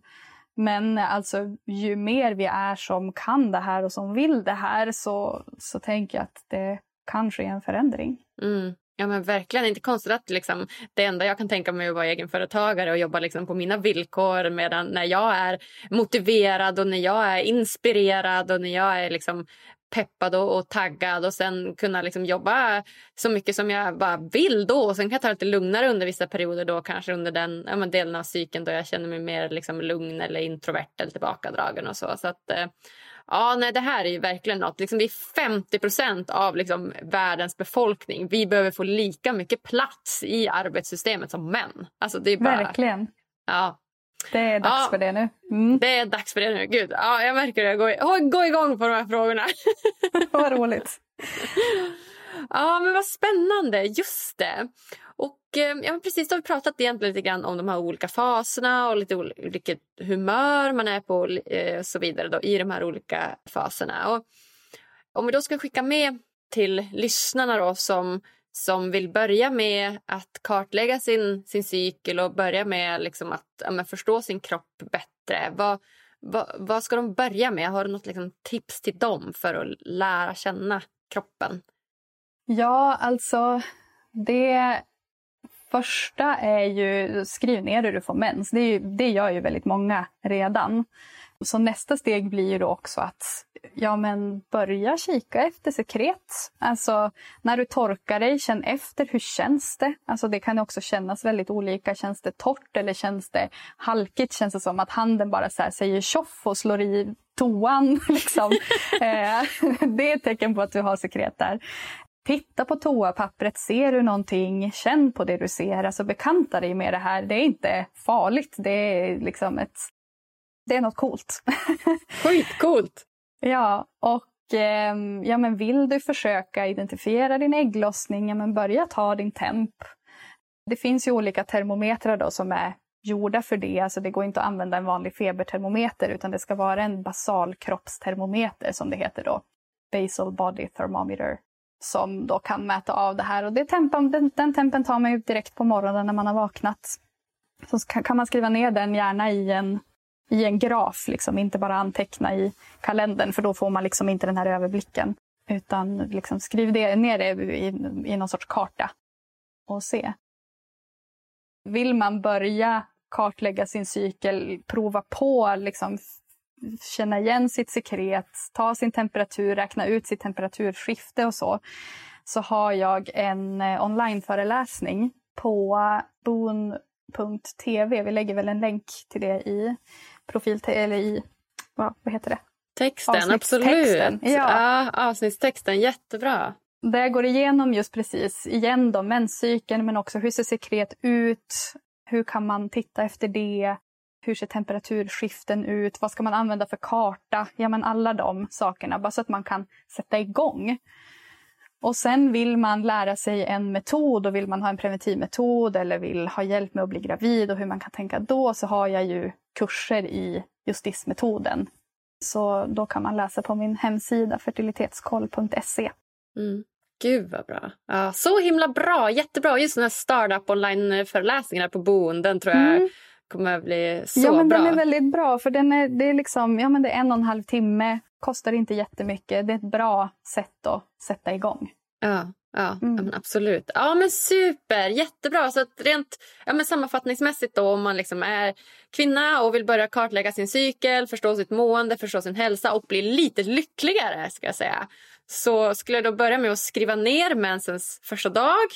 Men alltså, ju mer vi är som kan det här och som vill det här så, så tänker jag att det kan ske en förändring. Mm. Ja men verkligen inte konstigt att liksom, det enda jag kan tänka mig är att vara egenföretagare och jobba liksom på mina villkor medan när jag är motiverad och när jag är inspirerad och när jag är liksom peppad och, och taggad och sen kunna liksom jobba så mycket som jag bara vill då. Och sen kan jag ta det lite lugnare under vissa perioder då kanske under den ja, delen av cykeln då jag känner mig mer liksom lugn eller introvert eller tillbakadragen och så. Så att eh, Ja, nej, det här är ju verkligen något. Liksom, vi är 50 procent av liksom, världens befolkning. Vi behöver få lika mycket plats i arbetssystemet som män. Alltså, det är bara, Verkligen. Ja, Det är dags Ja. för det nu. Mm. det är dags för det nu. Gud, ja, jag märker det. Jag går, går igång på de här frågorna. Vad roligt. Ja, men vad spännande. Just det. Och eh, ja, precis, då har vi pratat egentligen lite grann om de här olika faserna och lite ol- vilket humör man är på eh, och så vidare då, i de här olika faserna. Och om vi då ska skicka med till lyssnarna då, som, som vill börja med att kartlägga sin, sin cykel och börja med liksom att ja, men förstå sin kropp bättre. Vad, vad, vad ska de börja med? Har du något liksom, tips till dem för att lära känna kroppen? Ja, alltså det första är ju skriv ner hur du får mens. Det, är ju, det gör ju väldigt många redan. Så nästa steg blir ju då också att ja, men börja kika efter sekret. Alltså när du torkar dig, känn efter hur känns det? Alltså det kan också kännas väldigt olika. Känns det torrt eller känns det halkigt? Känns det som att handen bara så här säger tjoff och slår i toan? Liksom. Eh, det är ett tecken på att du har sekret där. Titta på toapappret, ser du någonting? Känn på det du ser. Alltså bekanta dig med det här. Det är inte farligt. Det är liksom ett... Det är något coolt. Skitcoolt! ja, och ehm, ja, men vill du försöka identifiera din ägglossning, ja, men börja ta din temp. Det finns ju olika termometrar då som är gjorda för det. Alltså det går inte att använda en vanlig febertermometer utan det ska vara en basal kroppstermometer som det heter då. Basal body thermometer som då kan mäta av det här. Och det tempen, den, den tempen tar man ju direkt på morgonen när man har vaknat. Så kan man skriva ner den gärna i en, i en graf, liksom, inte bara anteckna i kalendern för då får man liksom inte den här överblicken. Utan liksom skriv det, ner det i, i någon sorts karta och se. Vill man börja kartlägga sin cykel, prova på, liksom, känna igen sitt sekret, ta sin temperatur, räkna ut sitt temperaturskifte och så, så har jag en eh, onlineföreläsning på Vi lägger väl en länk till det i profil eller i vad, vad heter det? Texten, absolut. Ja. ja, avsnittstexten, jättebra. Där går igenom just precis, igen då, menscykeln men också hur ser sekret ut? Hur kan man titta efter det? Hur ser temperaturskiften ut? Vad ska man använda för karta? Ja, men alla de sakerna, bara så att man kan sätta igång. Och sen vill man lära sig en metod och vill man ha en preventivmetod eller vill ha hjälp med att bli gravid och hur man kan tänka då så har jag ju kurser i justismetoden. Så då kan man läsa på min hemsida fertilitetskoll.se. Mm. Gud vad bra. Ja, så himla bra, jättebra. Just den här startup online-föreläsningarna på boenden tror jag mm. kommer att bli så ja, men bra. Den är väldigt bra för den är, det är, liksom, ja, men det är en och en halv timme, kostar inte jättemycket. Det är ett bra sätt att sätta igång. Ja, ja mm. ja absolut. Ja men super, jättebra. Så rent ja, men sammanfattningsmässigt då om man liksom är kvinna och vill börja kartlägga sin cykel, förstå sitt mående, förstå sin hälsa och bli lite lyckligare ska jag säga så skulle jag då börja med att skriva ner mensens första dag.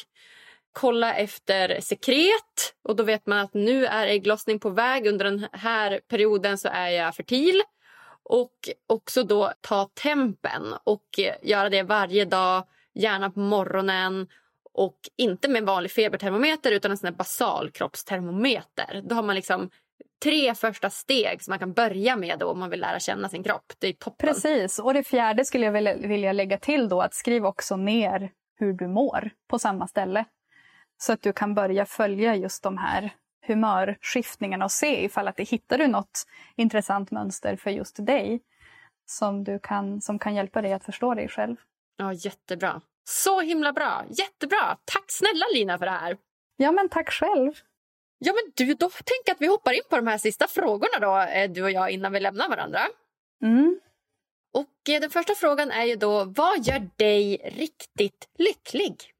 Kolla efter sekret och då vet man att nu är ägglossning på väg. Under den här perioden så är jag fertil. Och också då ta tempen och eh, göra det varje dag, gärna på morgonen och inte med en vanlig febertermometer utan en sån här basal kroppstermometer. Då har man liksom tre första steg som man kan börja med då om man vill lära känna sin kropp. Det är toppen. Precis. Och det fjärde skulle jag vilja lägga till då att skriv också ner hur du mår på samma ställe. Så att du kan börja följa just de här humörskiftningarna och se ifall att det hittar du något intressant mönster för just dig som, du kan, som kan hjälpa dig att förstå dig själv. Ja, jättebra. Så himla bra. Jättebra. Tack snälla Lina för det här. Ja, men tack själv. Ja, men du, då tänker att vi hoppar in på de här sista frågorna då, eh, du och jag, innan vi lämnar varandra. Mm. Och eh, den första frågan är ju då, vad gör dig riktigt lycklig?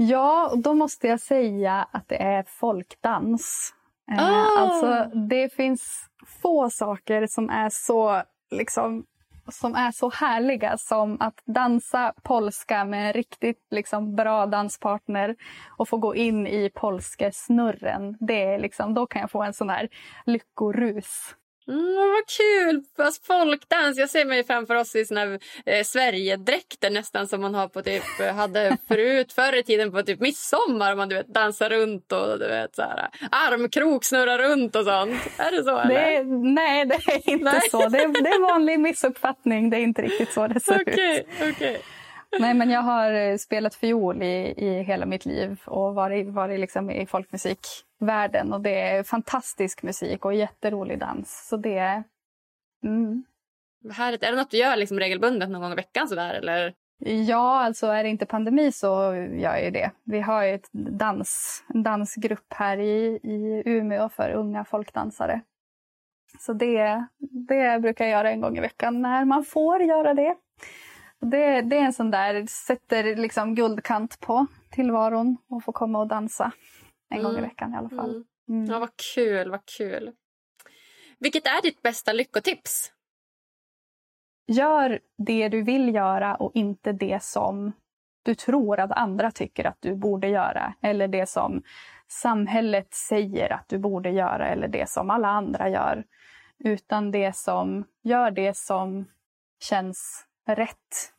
Ja, då måste jag säga att det är folkdans. Oh. Alltså, det finns få saker som är så liksom som är så härliga som att dansa polska med en riktigt liksom, bra danspartner och få gå in i polskesnurren. Det är liksom, då kan jag få en sån här lyckorus. Mm, vad kul! Fast folkdans. Jag ser mig framför oss i såna här, eh, Sverigedräkter nästan som man har på typ, eh, hade förut förr i tiden på typ midsommar. Man du vet, dansar runt och du vet, så här, armkrok snurrar runt och sånt. Är det så? Det är, nej, det är inte nej. så. Det är, det är en vanlig missuppfattning. Det är inte riktigt så det ser okay, ut. Okay. Nej, men jag har eh, spelat fiol i, i hela mitt liv och varit, varit liksom i folkmusikvärlden. Och det är fantastisk musik och jätterolig dans. Så det är... Mm. Härligt. Är det något du gör liksom regelbundet någon gång i veckan? Sådär, eller? Ja, alltså är det inte pandemi så gör jag det. Vi har ett dans, en dansgrupp här i, i Umeå för unga folkdansare. Så det, det brukar jag göra en gång i veckan när man får göra det. Det, det är en sån där, sätter liksom guldkant på tillvaron och få komma och dansa en mm. gång i mm. veckan i alla fall. Mm. Mm. Ja, vad kul, vad kul. Vilket är ditt bästa lyckotips? Gör det du vill göra och inte det som du tror att andra tycker att du borde göra. Eller det som samhället säger att du borde göra eller det som alla andra gör. Utan det som, gör det som känns rätt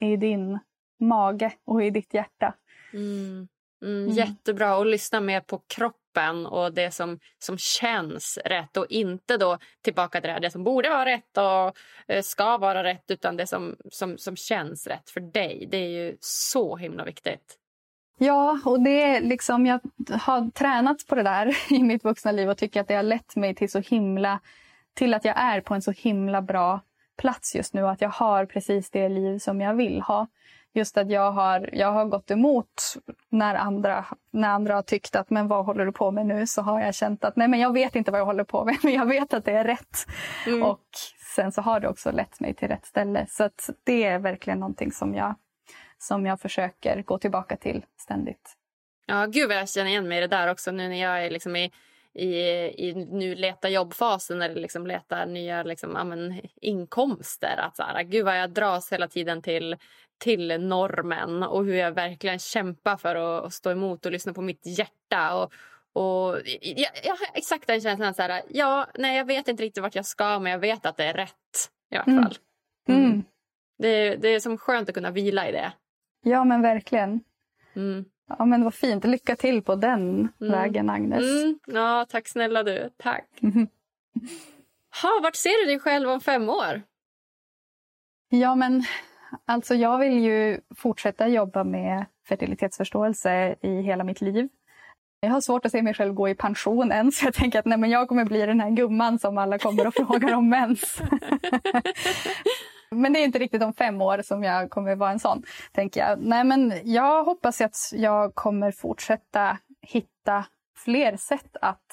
i din mage och i ditt hjärta. Mm. Mm, mm. Jättebra att lyssna mer på kroppen och det som, som känns rätt och inte då tillbaka till det, som borde vara rätt och eh, ska vara rätt utan det som, som, som känns rätt för dig. Det är ju så himla viktigt. Ja, och det är liksom, jag har tränat på det där i mitt vuxna liv och tycker att det har lett mig till så himla till att jag är på en så himla bra plats just nu. Att jag har precis det liv som jag vill ha. Just att jag har, jag har gått emot när andra, när andra har tyckt att men vad håller du på med nu? Så har jag känt att nej men jag vet inte vad jag håller på med men jag vet att det är rätt. Mm. Och sen så har det också lett mig till rätt ställe. Så att det är verkligen någonting som jag, som jag försöker gå tillbaka till ständigt. Ja, gud vad jag känner igen mig i det där också nu när jag är liksom i i, i nu leta jobbfasen eller liksom leta nya liksom, amen, inkomster. Att så här, gud vad jag dras hela tiden till, till normen och hur jag verkligen kämpar för att, att stå emot och lyssna på mitt hjärta. Och, Och jag, jag har exakt den känslan så här, ja, nej jag vet inte riktigt vart jag ska men jag vet att det är rätt i vart Mm. fall. Mm. Det, det är som skönt att kunna vila i det. Ja, men verkligen. Mm. Ja, men vad fint. Lycka till på den Mm. vägen, Agnes. Mm. Ja, tack snälla du. Tack. Ha, vart ser du dig själv om fem år? Ja, men alltså jag vill ju fortsätta jobba med fertilitetsförståelse i hela mitt liv. Jag har svårt att se mig själv gå i pension än, så jag tänker att nej, men jag kommer bli den här gumman som alla kommer och frågar om mens. men det är inte riktigt om fem år som jag kommer vara en sån, tänker jag. Nej, men jag hoppas att jag kommer fortsätta hitta fler sätt att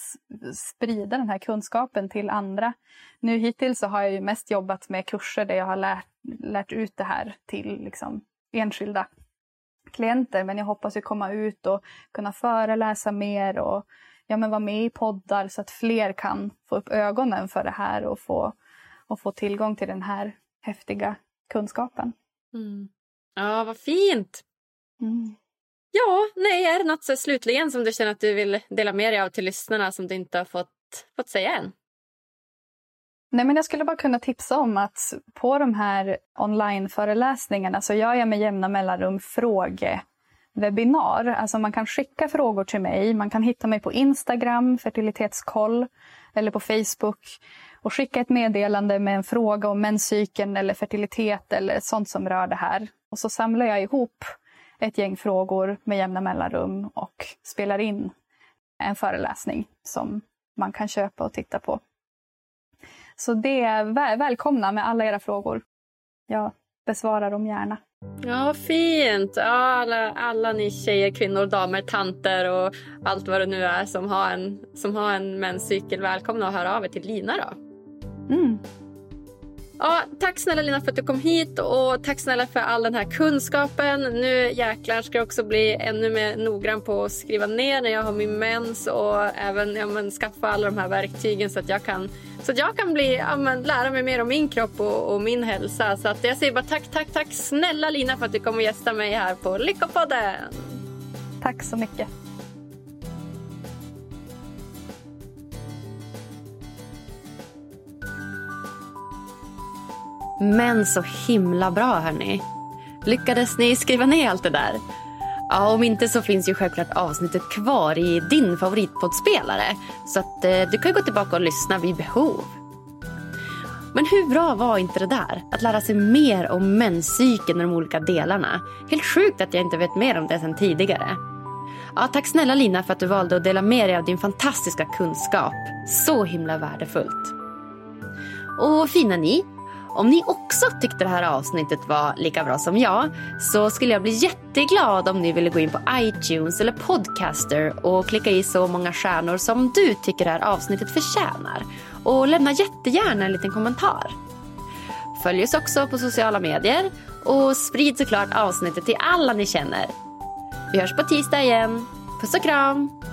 sprida den här kunskapen till andra. Nu hittills så har jag ju mest jobbat med kurser där jag har lärt, lärt ut det här till liksom enskilda klienter. Men jag hoppas ju komma ut och kunna föreläsa mer och ja, men vara med i poddar så att fler kan få upp ögonen för det här och få, och få tillgång till den här häftiga kunskapen. Mm. Ja, vad fint. Mm. Ja, nej, är det något så slutligen som du känner att du vill dela med dig av till lyssnarna som du inte har fått, fått säga än? Nej, men jag skulle bara kunna tipsa om att på de här onlineföreläsningarna så gör jag med jämna mellanrum frågewebinar. Alltså man kan skicka frågor till mig. Man kan hitta mig på Instagram, fertilitetskoll, eller på Facebook och skicka ett meddelande med en fråga om menscykeln eller fertilitet eller sånt som rör det här. Och så samlar jag ihop ett gäng frågor med jämna mellanrum och spelar in en föreläsning som man kan köpa och titta på. Så det är väl, välkomna med alla era frågor. Jag besvarar dem gärna. Ja, fint. Ja, alla, alla ni tjejer, kvinnor, damer, tanter och allt vad det nu är som har en, som har en menscykel. Välkomna att höra av er till Lina då. Mm. Ja, tack snälla Lina för att du kom hit och tack snälla för all den här kunskapen. Nu jäklar ska jag också bli ännu mer noggrann på att skriva ner när jag har min mens och även ja, men, skaffa alla de här verktygen så att jag kan, så att jag kan bli, ja, men, lära mig mer om min kropp och, och min hälsa. Så att jag säger bara tack, tack, tack snälla Lina för att du kom och gästa mig här på Lyckopodden. Tack så mycket. Men så himla bra hörni. Lyckades ni skriva ner allt det där? Ja, om inte så finns ju självklart avsnittet kvar i din favoritpoddspelare. Så att eh, du kan ju gå tillbaka och lyssna vid behov. Men hur bra var inte det där? Att lära sig mer om menscykeln och de olika delarna. Helt sjukt att jag inte vet mer om det sedan tidigare. Ja, tack snälla Lina för att du valde att dela med dig av din fantastiska kunskap. Så himla värdefullt. Och fina ni, om ni också tyckte det här avsnittet var lika bra som jag så skulle jag bli jätteglad om ni ville gå in på iTunes eller Podcaster och klicka i så många stjärnor som du tycker det här avsnittet förtjänar. Och lämna jättegärna en liten kommentar. Följ oss också på sociala medier och sprid såklart avsnittet till alla ni känner. Vi hörs på tisdag igen. Puss och kram!